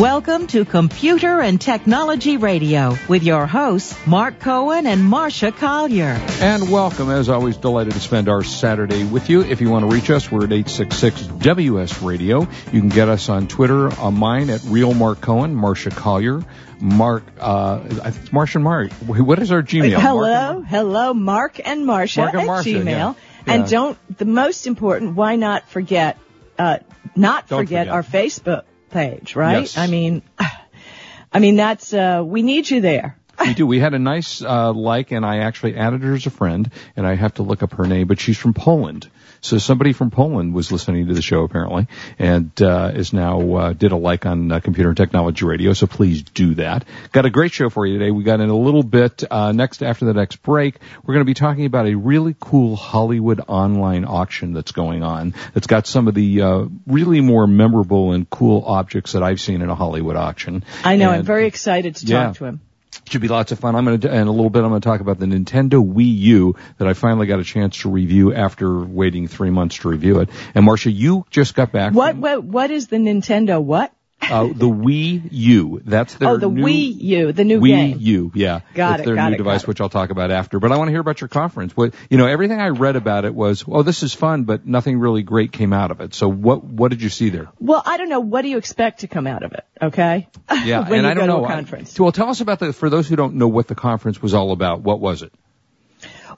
Welcome to Computer and Technology Radio with your hosts, Mark Cohen and Marcia Collier. And welcome, as always, delighted to spend our Saturday with you. If you want to reach us, we're at 866 WS Radio. You can get us on Twitter, on mine at Real Mark Cohen, Marcia Collier. Mark, uh, it's Marcia and Mark. What is our Gmail? Hello, Mark hello, Mark and Marcia Mark and at Marcia, Gmail. yeah. And Yeah. don't, the most important, why not forget, uh, not forget, forget. our Facebook page, right? Yes. I mean, I mean, that's, uh, we need you there. we do. We had a nice uh, like, and I actually added her as a friend, and I have to look up her name, but she's from Poland. So somebody from Poland was listening to the show apparently, and uh, is now uh, did a like on uh, Computer and Technology Radio. So please do that. Got a great show for you today. We got in a little bit uh, next after the next break. We're going to be talking about a really cool Hollywood online auction that's going on. That's got some of the uh, really more memorable and cool objects that I've seen in a Hollywood auction. I know, I'm very excited to Yeah. talk to him. Should be lots of fun. I'm going to, in a little bit, I'm going to talk about the Nintendo Wii U that I finally got a chance to review after waiting three months to review it. And Marcia, you just got back. What, From, what, what is the Nintendo what? Uh, the Wii U. That's their oh, the new Wii U, the new Wii game. U. Yeah, Got It's it, their got new it, device, which I'll talk about after. But I want to hear about your conference. What you know, everything I read about it was, oh, this is fun, but nothing really great came out of it. So what what did you see there? Well, I don't know. What do you expect to come out of it? Okay. Yeah, when and you I don't go know. to a I- conference. well, tell us about the for those who don't know what the conference was all about. What was it?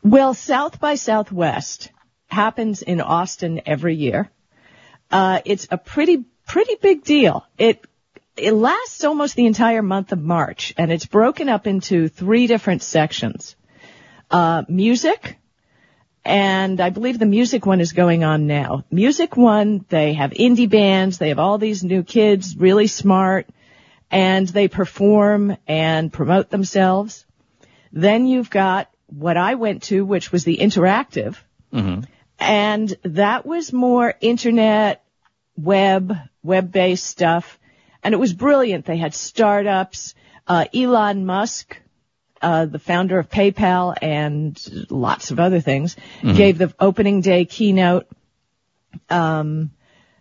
Well, South by Southwest happens in Austin every year. Uh, it's a pretty, pretty big deal. It, it lasts almost the entire month of March and it's broken up into three different sections. Uh, music, and I believe the music one is going on now. Music one, they have indie bands, they have all these new kids, really smart, and they perform and promote themselves. Then you've got what I went to, which was the interactive. And that was more internet, web, web-based stuff. And it was brilliant. They had startups, uh, Elon Musk, uh, the founder of PayPal and lots of other things, gave the opening day keynote, um,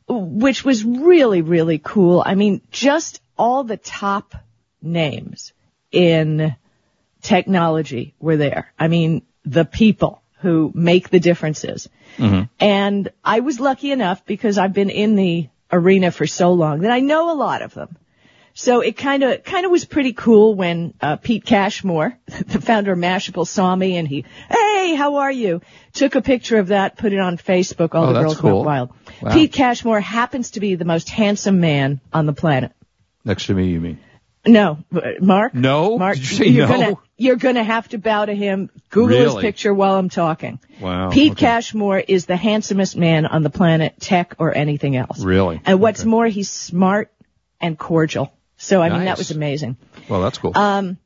which was really, really cool. I mean, just all the top names in technology were there. I mean, the people who make the differences. And I was lucky enough because I've been in the arena for so long that I know a lot of them. So it kind of kind of was pretty cool when uh, Pete Cashmore, the founder of Mashable, saw me and he, hey, how are you? Took a picture of that, put it on Facebook. All Oh, the girls cool. went wild. Wow. Pete Cashmore happens to be the most handsome man on the planet. Next to me, you mean? No, Mark. No? Mark. Did you say no? Gonna, you're gonna have to bow to him. Google his picture while I'm talking. Wow, Pete okay. Cashmore is the handsomest man on the planet, tech or anything else. Really? And what's Okay. more, he's smart and cordial. So I mean, that was amazing. Well, that's cool. Um,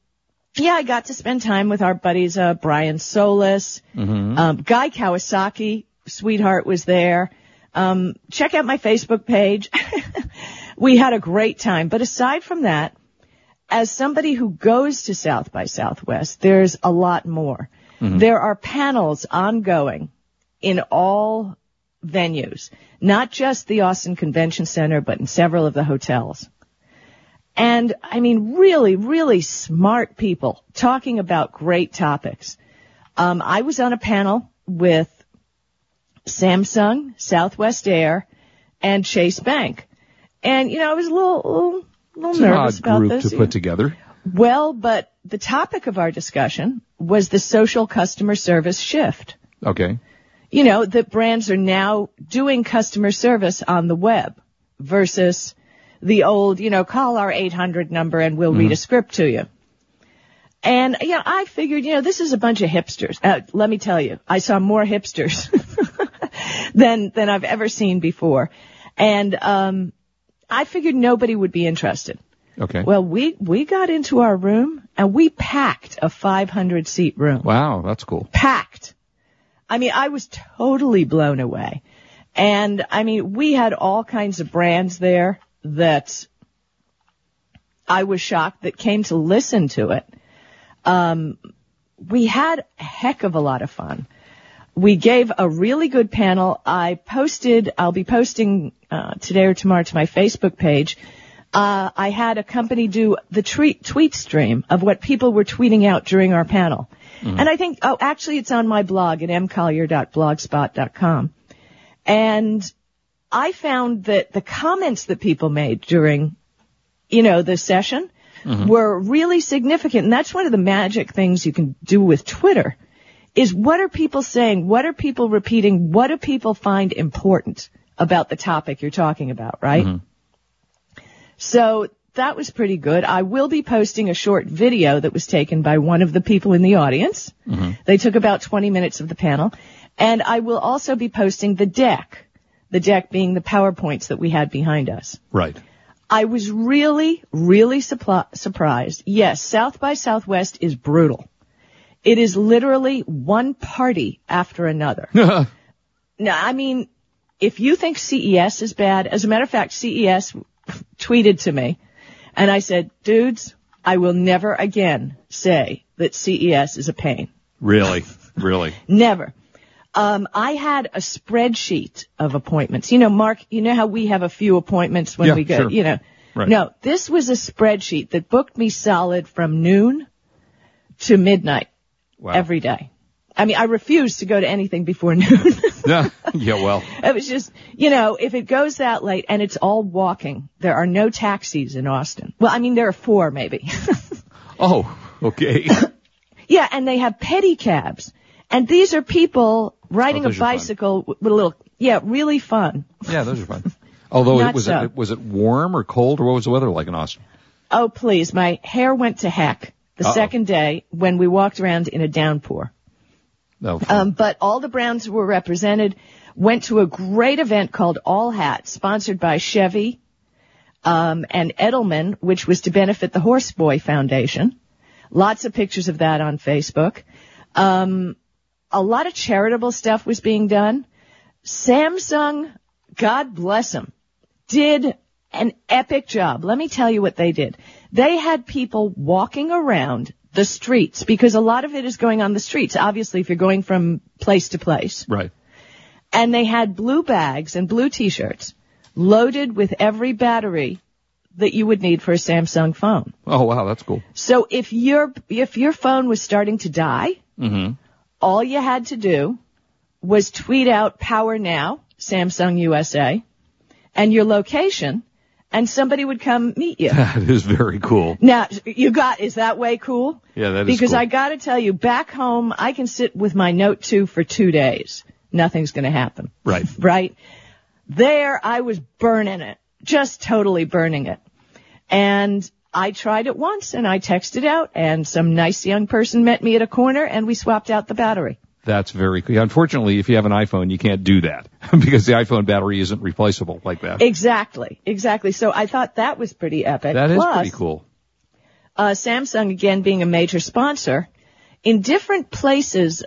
yeah, I got to spend time with our buddies, uh, Brian Solis, Mm-hmm. um, Guy Kawasaki, sweetheart was there. Um, check out my Facebook page. we had a great time. But aside from that, as somebody who goes to South by Southwest, there's a lot more. There are panels ongoing in all venues, not just the Austin Convention Center, but in several of the hotels. And I mean, really, really smart people talking about great topics. Um, I was on a panel with Samsung, Southwest Air, and Chase Bank. And, you know, I was a little, little, little it's an nervous odd about group this. to put together. Well, but the topic of our discussion was the social customer service shift. Okay. You know, that brands are now doing customer service on the web versus the old, you know, call our 800 number and we'll read a script to you. And, you know, I figured, you know, this is a bunch of hipsters. Uh, let me tell you, I saw more hipsters than, than I've ever seen before. And, um, I figured nobody would be interested. Okay. Well, we, we got into our room and we packed a 500 seat room. wow, that's cool. Packed. I mean, I was totally blown away. And I mean, we had all kinds of brands there that I was shocked that came to listen to it. Um, we had a heck of a lot of fun. We gave a really good panel. I posted, I'll be posting uh, today or tomorrow to my Facebook page. Uh, I had a company do the tweet, tweet stream of what people were tweeting out during our panel. And I think, oh, actually it's on my blog at mcollier.blogspot.com. And I found that the comments that people made during, you know, the session were really significant. And that's one of the magic things you can do with Twitter is what are people saying? What are people repeating? What do people find important about the topic you're talking about, right? Mm-hmm. So that was pretty good. I will be posting a short video that was taken by one of the people in the audience. Mm-hmm. They took about 20 minutes of the panel. And I will also be posting the deck. The deck being the PowerPoints that we had behind us. Right. I was really, really suppli- surprised. Yes, South by Southwest is brutal. It is literally one party after another. No, I mean, if you think CES is bad, as a matter of fact, CES tweeted to me and I said, dudes, I will never again say that CES is a pain. really, really. Never. Um, I had a spreadsheet of appointments. You know, Mark, you know how we have a few appointments when Yeah, we go, sure. you know. Right. No, this was a spreadsheet that booked me solid from noon to midnight Wow. every day. I mean, I refused to go to anything before noon. yeah, yeah, well, it was just, you know, if it goes that late and it's all walking, there are no taxis in Austin. Well, I mean, there are four maybe. oh, okay. Yeah, and they have pedicabs. And these are people riding Oh, a those are fun. bicycle with a little, yeah, really fun. yeah, those are fun. Although it was so. it was it warm or cold or what was the weather like in Austin? Oh, please, my hair went to heck the Uh-oh. second day when we walked around in a downpour. No. Um, but all the Browns were represented, went to a great event called All Hats, sponsored by Chevy, um, and Edelman, which was to benefit the Horseboy Foundation. Lots of pictures of that on Facebook. Um, a lot of charitable stuff was being done. Samsung, God bless them, did an epic job. Let me tell you what they did. They had people walking around the streets because a lot of it is going on the streets, obviously, if you're going from place to place. right. And they had blue bags and blue t-shirts loaded with every battery that you would need for a Samsung phone. Oh wow, that's cool. So if your, if your phone was starting to die, Mm-hmm. all you had to do was tweet out power now, Samsung USA, and your location, and somebody would come meet you. That is very cool. now, you got, is that way cool? Yeah, that is Because cool. I gotta tell you, back home, I can sit with my Note 2 for two days. Nothing's gonna happen. Right. Right? There, I was burning it. Just totally burning it. And I tried it once and I texted out and some nice young person met me at a corner and we swapped out the battery. That's very cool. Unfortunately, if you have an iPhone, you can't do that because the iPhone battery isn't replaceable like that. Exactly, exactly. So I thought that was pretty epic. That is Plus, pretty cool. uh, Samsung again being a major sponsor, in different places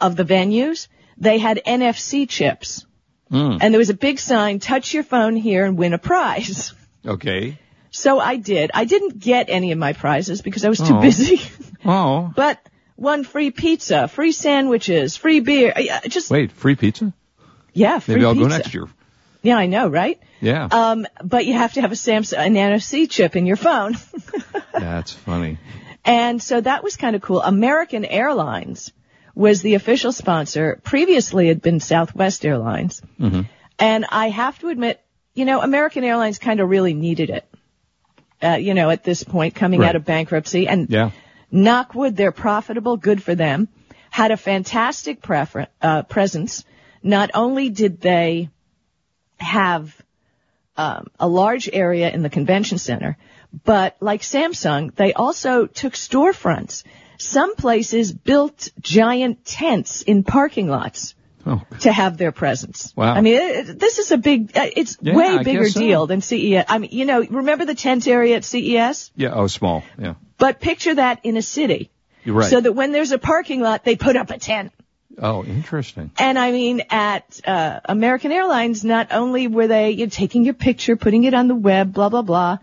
of the venues, they had NFC chips. Mm. And there was a big sign, touch your phone here and win a prize. Okay. So I did. I didn't get any of my prizes because I was too Oh. busy. Oh, but won free pizza, free sandwiches, free beer. uh, Just, wait, free pizza? yeah, free Maybe I'll pizza. go next year. Yeah, I know, right? Yeah. Um, but you have to have a Samsung, an NFC chip in your phone. That's funny. And so that was kind of cool. American Airlines was the official sponsor. Previously it had been Southwest Airlines. Mm-hmm. And I have to admit, you know, American Airlines kind of really needed it. Uh, you know, at this point, coming Right. out of bankruptcy and Yeah. Knockwood, they're profitable, good for them. Had a fantastic prefer- uh, presence. Not only did they have um, a large area in the convention center, but like Samsung, they also took storefronts. Some places built giant tents in parking lots Oh, to have their presence. Wow. I mean, it, this is a big, uh, it's Yeah, way I bigger so. deal than CES. I mean, you know, remember the tent area at CES? yeah. Oh, small. Yeah. But picture that in a city. You're right. So that when there's a parking lot, they put up a tent. oh, interesting. And I mean, at uh, American Airlines, not only were they you know, taking your picture, putting it on the web, blah blah blah,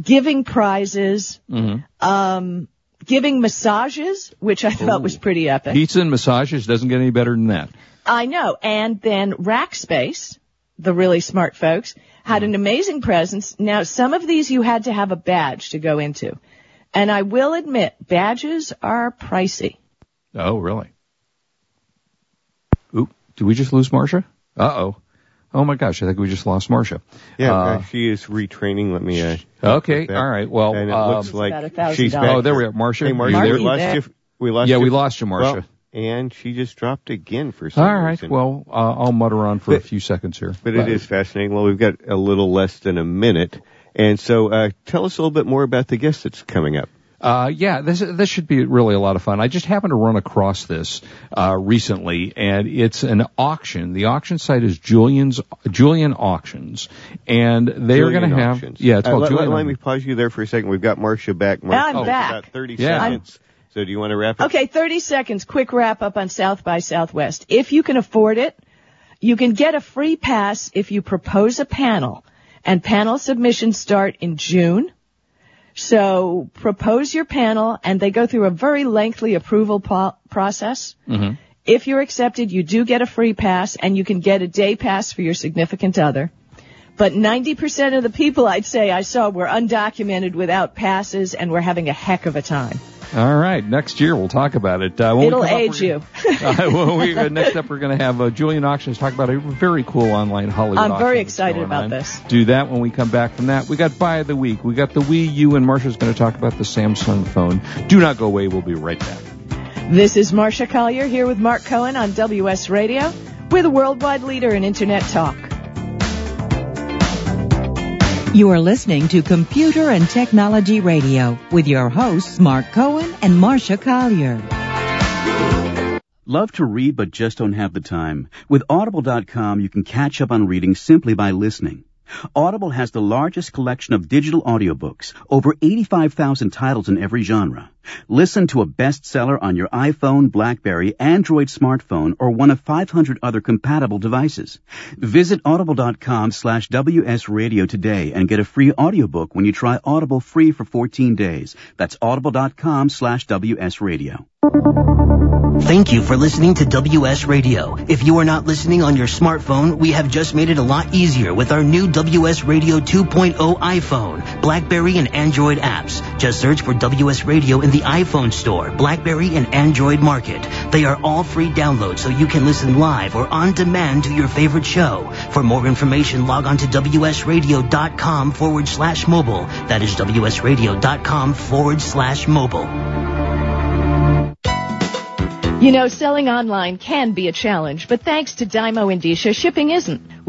giving prizes, Mm-hmm. um, giving massages, which I thought was pretty epic. Pizza and massages doesn't get any better than that. I know. And then Rackspace, the really smart folks, had an amazing presence. Now, some of these you had to have a badge to go into. And I will admit, badges are pricey. Oh, really? Oop, did we just lose Marcia? Uh-oh. Oh my gosh, I think we just lost Marcia. Yeah, Uh, uh, she is retraining. Let me. Uh, Okay, all right. Well, and it um, looks like about $1,000. she's back. Oh, there we are. Marcia, Hey, are Marcia, you there? we lost you. We lost Yeah, you. we lost you, Marcia. Well, and she just dropped again for some all right. reason. Well, uh, I'll mutter on for a few seconds here. But it is fascinating. Well, we've got a little less than a minute. And so, uh, tell us a little bit more about the guest that's coming up. Uh, yeah, this this should be really a lot of fun. I just happened to run across this uh, recently, and it's an auction. The auction site is Julien's Julien Auctions, and they are going to have yeah, it's Uh, called let, let- Julien. let me pause you there for a second. We've got Marcia back. Marcia, I'm it's back. About 30 Yeah. seconds. So do you want to wrap up? Okay, 30 seconds. Quick wrap up on South by Southwest. If you can afford it, you can get a free pass if you propose a panel. And panel submissions start in June. So propose your panel and they go through a very lengthy approval po- process. Mm-hmm. If you're accepted, you do get a free pass and you can get a day pass for your significant other. But 90% of the people I'd say I saw were undocumented without passes and were having a heck of a time. All right, next year we'll talk about it. Uh, It'll age you. uh, when we, uh, next up, we're going to have uh, Julien Auctions talk about a very cool online Hollywood. I'm very excited about on. this. Do that when we come back from that. We got buy of the week. We got the Wii U, and Marcia's going to talk about the Samsung phone. Do not go away. We'll be right back. This is Marcia Collier here with Mark Cohen on WS Radio. We're the worldwide leader in Internet talk. You are listening to Computer and Technology Radio with your hosts Mark Cohen and Marcia Collier. Love to read but just don't have the time? With Audible.com, you can catch up on reading simply by listening. Audible has the largest collection of digital audiobooks, over 85,000 titles in every genre. Listen to a bestseller on your iPhone, Blackberry, Android smartphone, or one of 500 other compatible devices. Visit audible.com slash wsradio today and get a free audiobook when you try Audible free for 14 days. That's audible.com slash wsradio. Thank you for listening to WS Radio. If you are not listening on your smartphone, we have just made it a lot easier with our new WS Radio 2.0 iPhone, BlackBerry, and Android apps. Just search for WS Radio in the iPhone store, BlackBerry, and Android market. They are all free downloads so you can listen live or on demand to your favorite show. For more information, log on to WSRadio.com forward slash mobile. That is WSRadio.com forward slash mobile. You know, selling online can be a challenge, but thanks to Dymo Endicia, shipping isn't.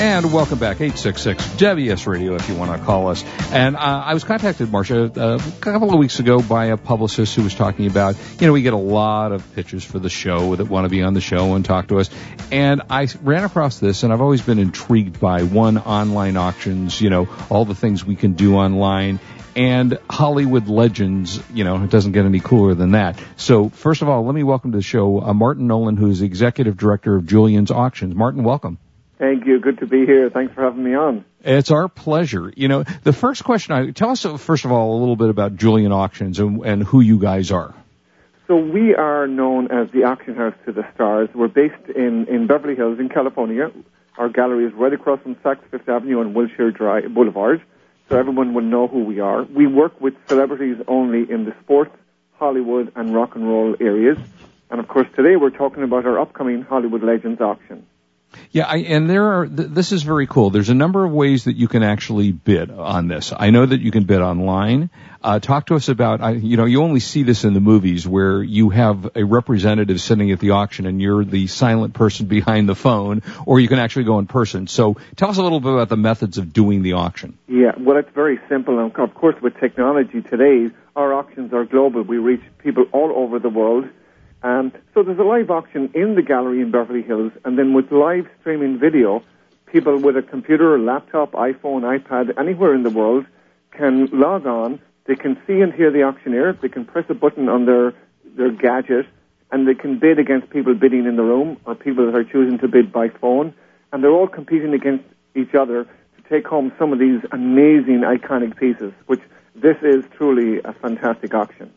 And welcome back, 866 WS Radio if you want to call us. And uh, I was contacted, Marcia, uh, a couple of weeks ago by a publicist who was talking about, you know, we get a lot of pitches for the show that want to be on the show and talk to us. And I ran across this, and I've always been intrigued by one, online auctions, you know, all the things we can do online and Hollywood legends. You know, it doesn't get any cooler than that. So, first of all, let me welcome to the show uh, Martin Nolan, who's executive director of Julien's Auctions. Martin, welcome. Thank you. Good to be here. Thanks for having me on. It's our pleasure. You know, the first question I tell us first of all a little bit about Julien Auctions and, and who you guys are. So we are known as the auction house to the stars. We're based in, in Beverly Hills in California. Our gallery is right across from Saks Fifth Avenue and Wilshire Drive Boulevard so everyone will know who we are. We work with celebrities only in the sports, Hollywood, and rock and roll areas. And of course, today we're talking about our upcoming Hollywood Legends auction. Yeah, I, and there are. Th- this is very cool. There's a number of ways that you can actually bid on this. I know that you can bid online. Uh, talk to us about. I, you know, you only see this in the movies where you have a representative sitting at the auction and you're the silent person behind the phone, or you can actually go in person. So, tell us a little bit about the methods of doing the auction. Yeah, well, it's very simple. And of course, with technology today, our auctions are global. We reach people all over the world. And so there's a live auction in the gallery in Beverly Hills, and then with live streaming video, people with a computer, laptop, iPhone, iPad, anywhere in the world can log on. They can see and hear the auctioneer. They can press a button on their their gadget, and they can bid against people bidding in the room or people that are choosing to bid by phone. And they're all competing against each other to take home some of these amazing, iconic pieces. Which this is truly a fantastic auction.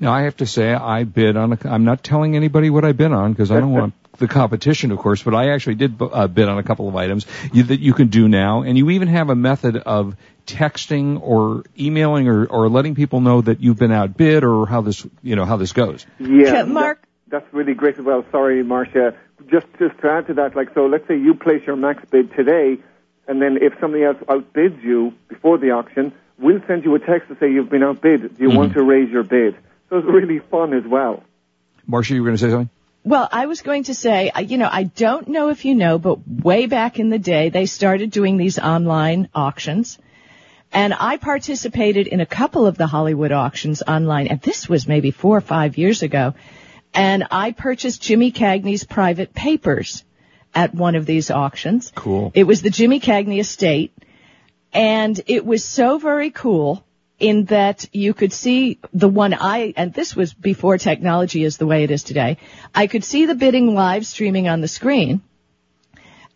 Now I have to say I bid on. A, I'm not telling anybody what I bid on because I don't want the competition, of course. But I actually did uh, bid on a couple of items you, that you can do now, and you even have a method of texting or emailing or, or letting people know that you've been outbid or how this you know how this goes. Yeah, Mark. That, that's really great as well. Sorry, Marcia. Just just to add to that, like so, let's say you place your max bid today, and then if somebody else outbids you before the auction, we'll send you a text to say you've been outbid. Do you Mm-hmm. want to raise your bid? So it's really fun as well. Marcia, you were going to say something? Well, I was going to say, you know, I don't know if you know, but way back in the day, they started doing these online auctions. And I participated in a couple of the Hollywood auctions online, and this was maybe four or five years ago. And I purchased Jimmy Cagney's private papers at one of these auctions. Cool. It was the Jimmy Cagney estate. And it was so very cool in that you could see the one I, and this was before technology is the way it is today. I could see the bidding live streaming on the screen.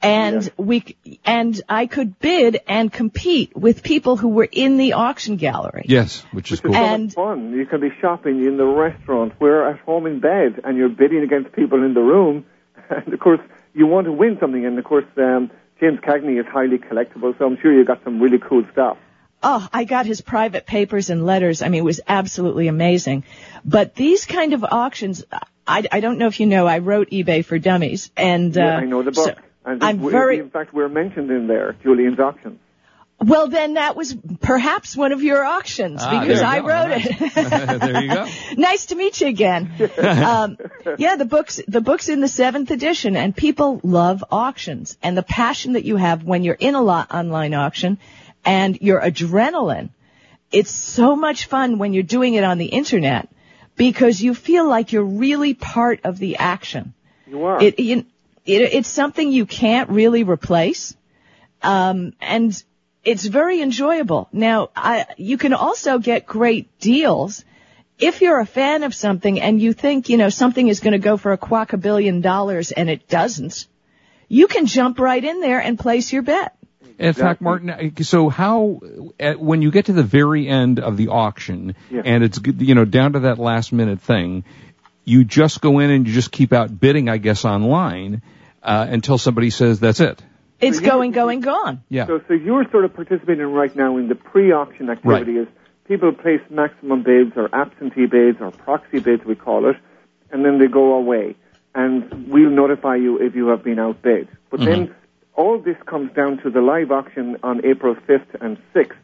And we, and I could bid and compete with people who were in the auction gallery. Yes, which is cool. So And- fun. You can be shopping in the restaurant. We're at home in bed, and you're bidding against people in the room. And of course, you want to win something. And of course, um, James Cagney is highly collectible, so I'm sure you got some really cool stuff. Oh, I got his private papers and letters. I mean, it was absolutely amazing. But these kind of auctions, I, I don't know if you know, I wrote eBay for Dummies, and uh, yeah, I know the book. so and I'm we- very In fact, we're mentioned in there, Julien's auction. well. Then that was perhaps one of your auctions Ah, because I go. wrote Nice. it. there you go. nice to meet you again. um, yeah, the books the books in the seventh edition, and people love auctions and the passion that you have when you're in a lot online auction, and your adrenaline. It's so much fun when you're doing it on the internet because you feel like you're really part of the action. You are. It, you, it it's something you can't really replace, um, and it's very enjoyable. Now, I, you can also get great deals if you're a fan of something and you think you know something is going to go for a quack a billion dollars and it doesn't. You can jump right in there and place your bet. In fact, Martin, so how, at, when you get to the very end of the auction, Yeah. and it's, you know, down to that last minute thing, you just go in and you just keep out bidding, I guess, online, uh, until somebody says that's it. It's you- going, going, gone. Yeah. So, so you're sort of participating right now in the pre-auction activities. people place maximum bids or absentee bids or proxy bids, we call it, and then they go away. And we'll notify you if you have been outbid. But Mm-hmm. then all this comes down to the live auction on April 5th and 6th.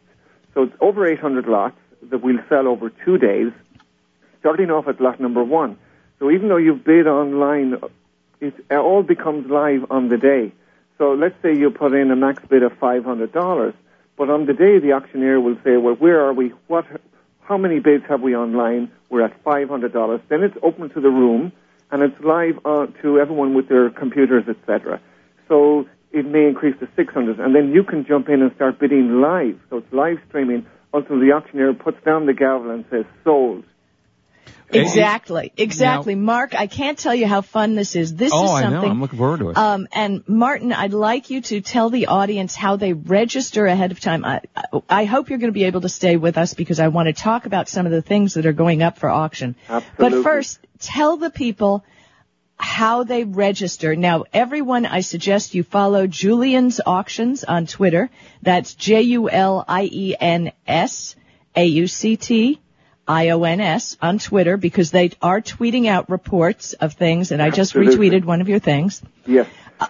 So it's over 800 lots that we'll sell over two days, starting off at lot number one. So even though you've bid online, it all becomes live on the day. So let's say you put in a max bid of $500, but on the day the auctioneer will say, well, where are we? What? How many bids have we online? We're at $500. Then it's open to the room, and it's live uh, to everyone with their computers, etc. So it may increase to 600, and then you can jump in and start bidding live. So it's live streaming until the auctioneer puts down the gavel and says sold. Exactly, exactly. Mark, I can't tell you how fun this is. This oh, is I something. know. I'm looking forward to it. Um, and Martin, I'd like you to tell the audience how they register ahead of time. I, I hope you're going to be able to stay with us because I want to talk about some of the things that are going up for auction. Absolutely. But first, tell the people how they register. Now, everyone, I suggest you follow Julien's Auctions on Twitter. That's J-U-L-I-E-N-S A-U-C-T I-O-N-S on Twitter because they are tweeting out reports of things and I just Absolutely. retweeted one of your things. Yes.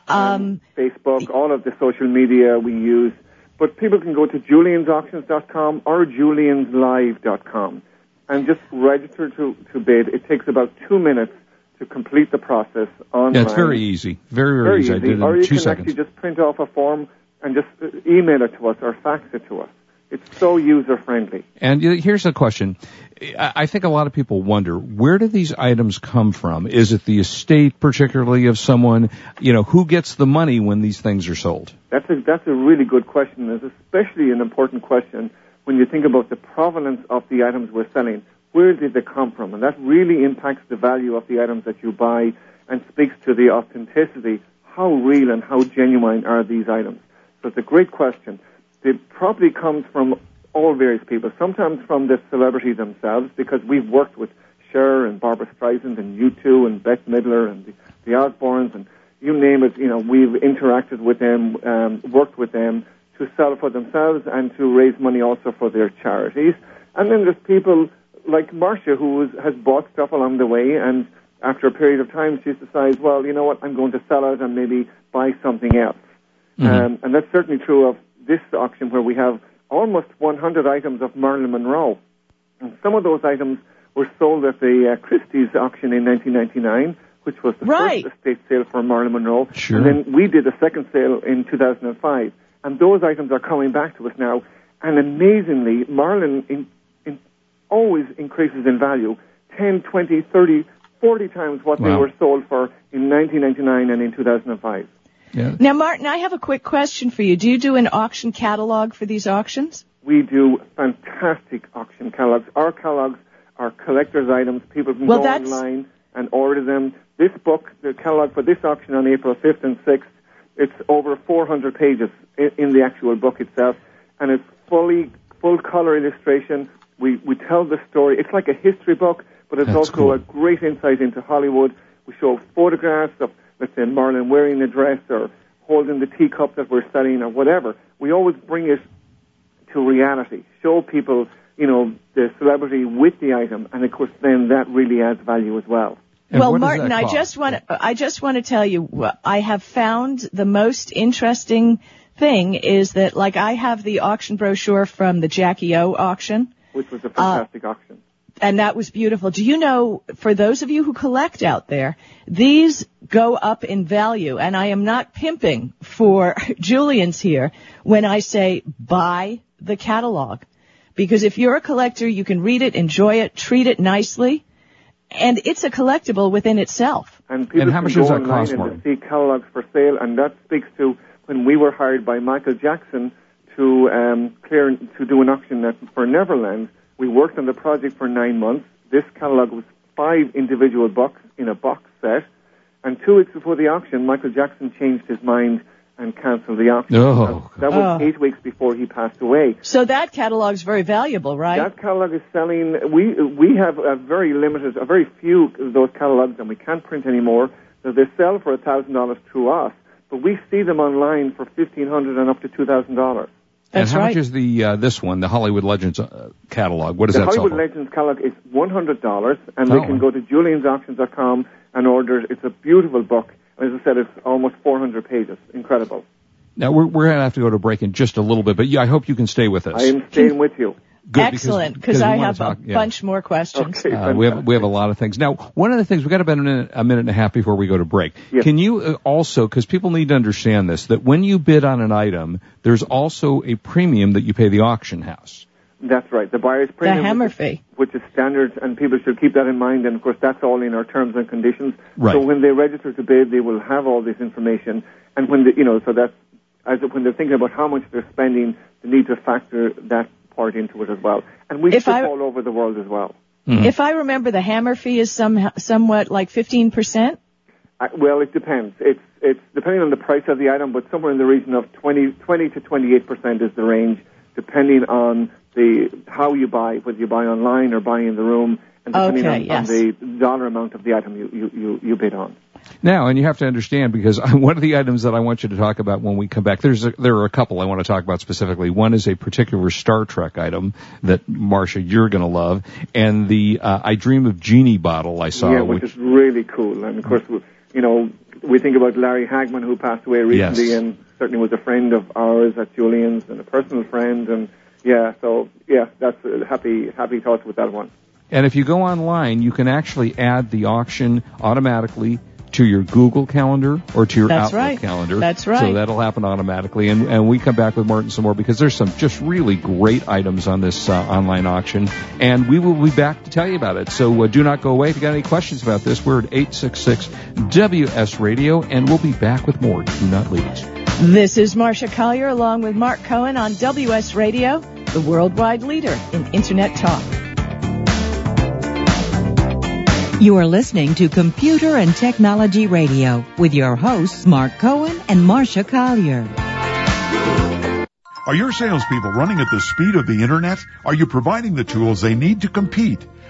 Um, Facebook, all of the social media we use. But people can go to juliensauctions.com or julienslive.com and just register to, to bid. It takes about two minutes to complete the process online. yeah, it's very easy. Very, very, Very easy. I did it Or in you two can seconds. actually just print off a form and just uh, email it to us or fax it to us. It's so user friendly. And here's the question. I I think a lot of people wonder, where do these items come from? Is it the estate particularly of someone? You know, who gets the money when these things are sold? That's a, that's a really good question. It's especially an important question when you think about the provenance of the items we're selling. Where did they come from? And that really impacts the value of the items that you buy and speaks to the authenticity. How real and how genuine are these items? So it's a great question. It probably comes from all various people, sometimes from the celebrities themselves, because we've worked with Cher and Barbara Streisand and U2 and Bette Midler and the, the Osbournes and you name it, you know, we've interacted with them, um, worked with them to sell for themselves and to raise money also for their charities. And then there's people like Marcia who is, has bought stuff along the way and after a period of time she decides, well, you know what, I'm going to sell it and maybe buy something else. Um, and that's certainly true of this auction where we have almost 100 items of Marilyn Monroe. And some of those items were sold at the uh, Christie's auction in 1999, which was the Right. first estate sale for Marilyn Monroe. Sure. And then we did a second sale in 2005. And those items are coming back to us now. And amazingly, Marilyn in, always increases in value 10, 20, 30, 40 times what they were sold for in 1999 and in 2005. Yeah. now, Martin, I have a quick question for you. Do you do an auction catalog for these auctions? We do fantastic auction catalogs. Our catalogs are collector's items. People can Well, go that's- online and order them. This book, the catalog for this auction on April 5th and 6th, it's over 400 pages in, in the actual book itself, and it's fully full color illustration. We we tell the story. It's like a history book, but it's That's also cool. a great insight into Hollywood. We show photographs of, let's say, Marilyn wearing the dress or holding the teacup that we're selling or whatever. We always bring it to reality. Show people, you know, the celebrity with the item, and of course, then that really adds value as well. And well, Martin, I just want to, I just want to tell you, I have found the most interesting thing is that, like, I have the auction brochure from the Jackie O auction, Which was a Uh, fantastic auction. and that was beautiful. Do you know, for those of you who collect out there, these go up in value, and I am not pimping for Julien's here when I say buy the catalog. Because if you're a collector, you can read it, enjoy it, treat it nicely, and it's a collectible within itself. And people And how can much go that online cost, and see catalogs for sale, and that speaks to when we were hired by Michael Jackson to um, clear to do an auction at, for Neverland. We worked on the project for nine months. This catalog was five individual books in a box set, and two weeks before the auction, Michael Jackson changed his mind and cancelled the auction. Oh, that, that was Oh. eight weeks before he passed away. So that catalog is very valuable, right? That catalog is selling. We we have a very limited, a very few of those catalogs, and we can't print anymore. So they sell for thousand dollars through us, but we see them online for fifteen hundred and up to two thousand dollars. That's and how right. much is the uh, this one, the Hollywood Legends uh, catalog? What does the that sell Hollywood? Legends catalog is $100, and Oh. they can go to juliensauctions.com and order. It's a beautiful book. and As I said, it's almost 400 pages. Incredible. Now we're we're gonna have to go to break in just a little bit, but yeah, I hope you can stay with us. I am staying with you. Good, Excellent, because because I have talk- a yeah. bunch more questions. Okay, Uh, we have we have a lot of things. Now, one of the things we got about a minute, a minute and a half before we go to break. Yes. Can you uh, also, because people need to understand this, that when you bid on an item, there's also a premium that you pay the auction house. That's right. The buyer's premium, The premium, hammer which, is, fee. which is standard, and people should keep that in mind. And of course, that's all in our terms and conditions. Right. So when they register to bid, they will have all this information. And when the, you know, so that's as when they're thinking about how much they're spending, they need to factor that part into it as well. And we If ship I- all over the world as well. If I remember, the hammer fee is some somewhat like 15%. Uh, well, it depends. It's it's depending on the price of the item, but somewhere in the region of 20, 20 to 28 percent is the range, depending on the how you buy, whether you buy online or buy in the room, and depending Okay, on, yes. on the dollar amount of the item you, you, you, you bid on. Now, and you have to understand because one of the items that I want you to talk about when we come back, there's a, there are a couple I want to talk about specifically. One is a particular Star Trek item that Marcia you're going to love, and the uh, I Dream of Jeannie bottle I saw, yeah, which, is really cool. And of course, you know, we think about Larry Hagman, who passed away recently, Yes. and certainly was a friend of ours at Julien's and a personal friend. And yeah, so yeah, that's uh, happy happy thoughts with that one. And if you go online, you can actually add the auction automatically to your Google calendar or to your That's Outlook right. calendar. That's right. So that'll happen automatically. And, and we come back with Martin some more because there's some just really great items on this uh, online auction. And we will be back to tell you about it. So uh, do not go away. If you got any questions about this, we're at 866-WS Radio and we'll be back with more. Do not leave us. This is Marcia Collier along with Mark Cohen on WS Radio, the worldwide leader in Internet talk. You are listening to Computer and Technology Radio with your hosts Mark Cohen and Marcia Collier. Are your salespeople running at the speed of the internet? Are you providing the tools they need to compete?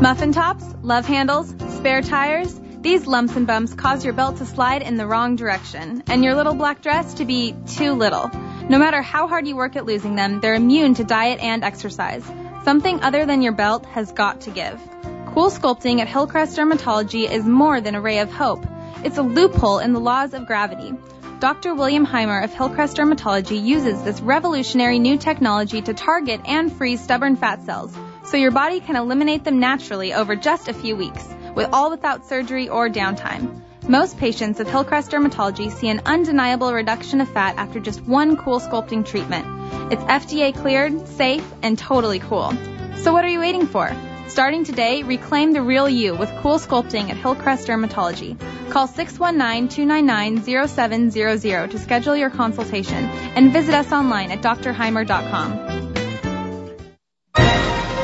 Muffin tops, love handles, spare tires. These lumps and bumps cause your belt to slide in the wrong direction and your little black dress to be too little. No matter how hard you work at losing them, they're immune to diet and exercise. Something other than your belt has got to give. Cool Sculpting at Hillcrest Dermatology is more than a ray of hope. It's a loophole in the laws of gravity. Dr. William Heimer of Hillcrest Dermatology uses this revolutionary new technology to target and freeze stubborn fat cells so your body can eliminate them naturally over just a few weeks, with all without surgery or downtime. Most patients of Hillcrest Dermatology see an undeniable reduction of fat after just one cool sculpting treatment. It's FDA cleared, safe, and totally cool. So what are you waiting for? Starting today, reclaim the real you with cool sculpting at Hillcrest Dermatology. Call 619-299-0700 to schedule your consultation and visit us online at drheimer.com.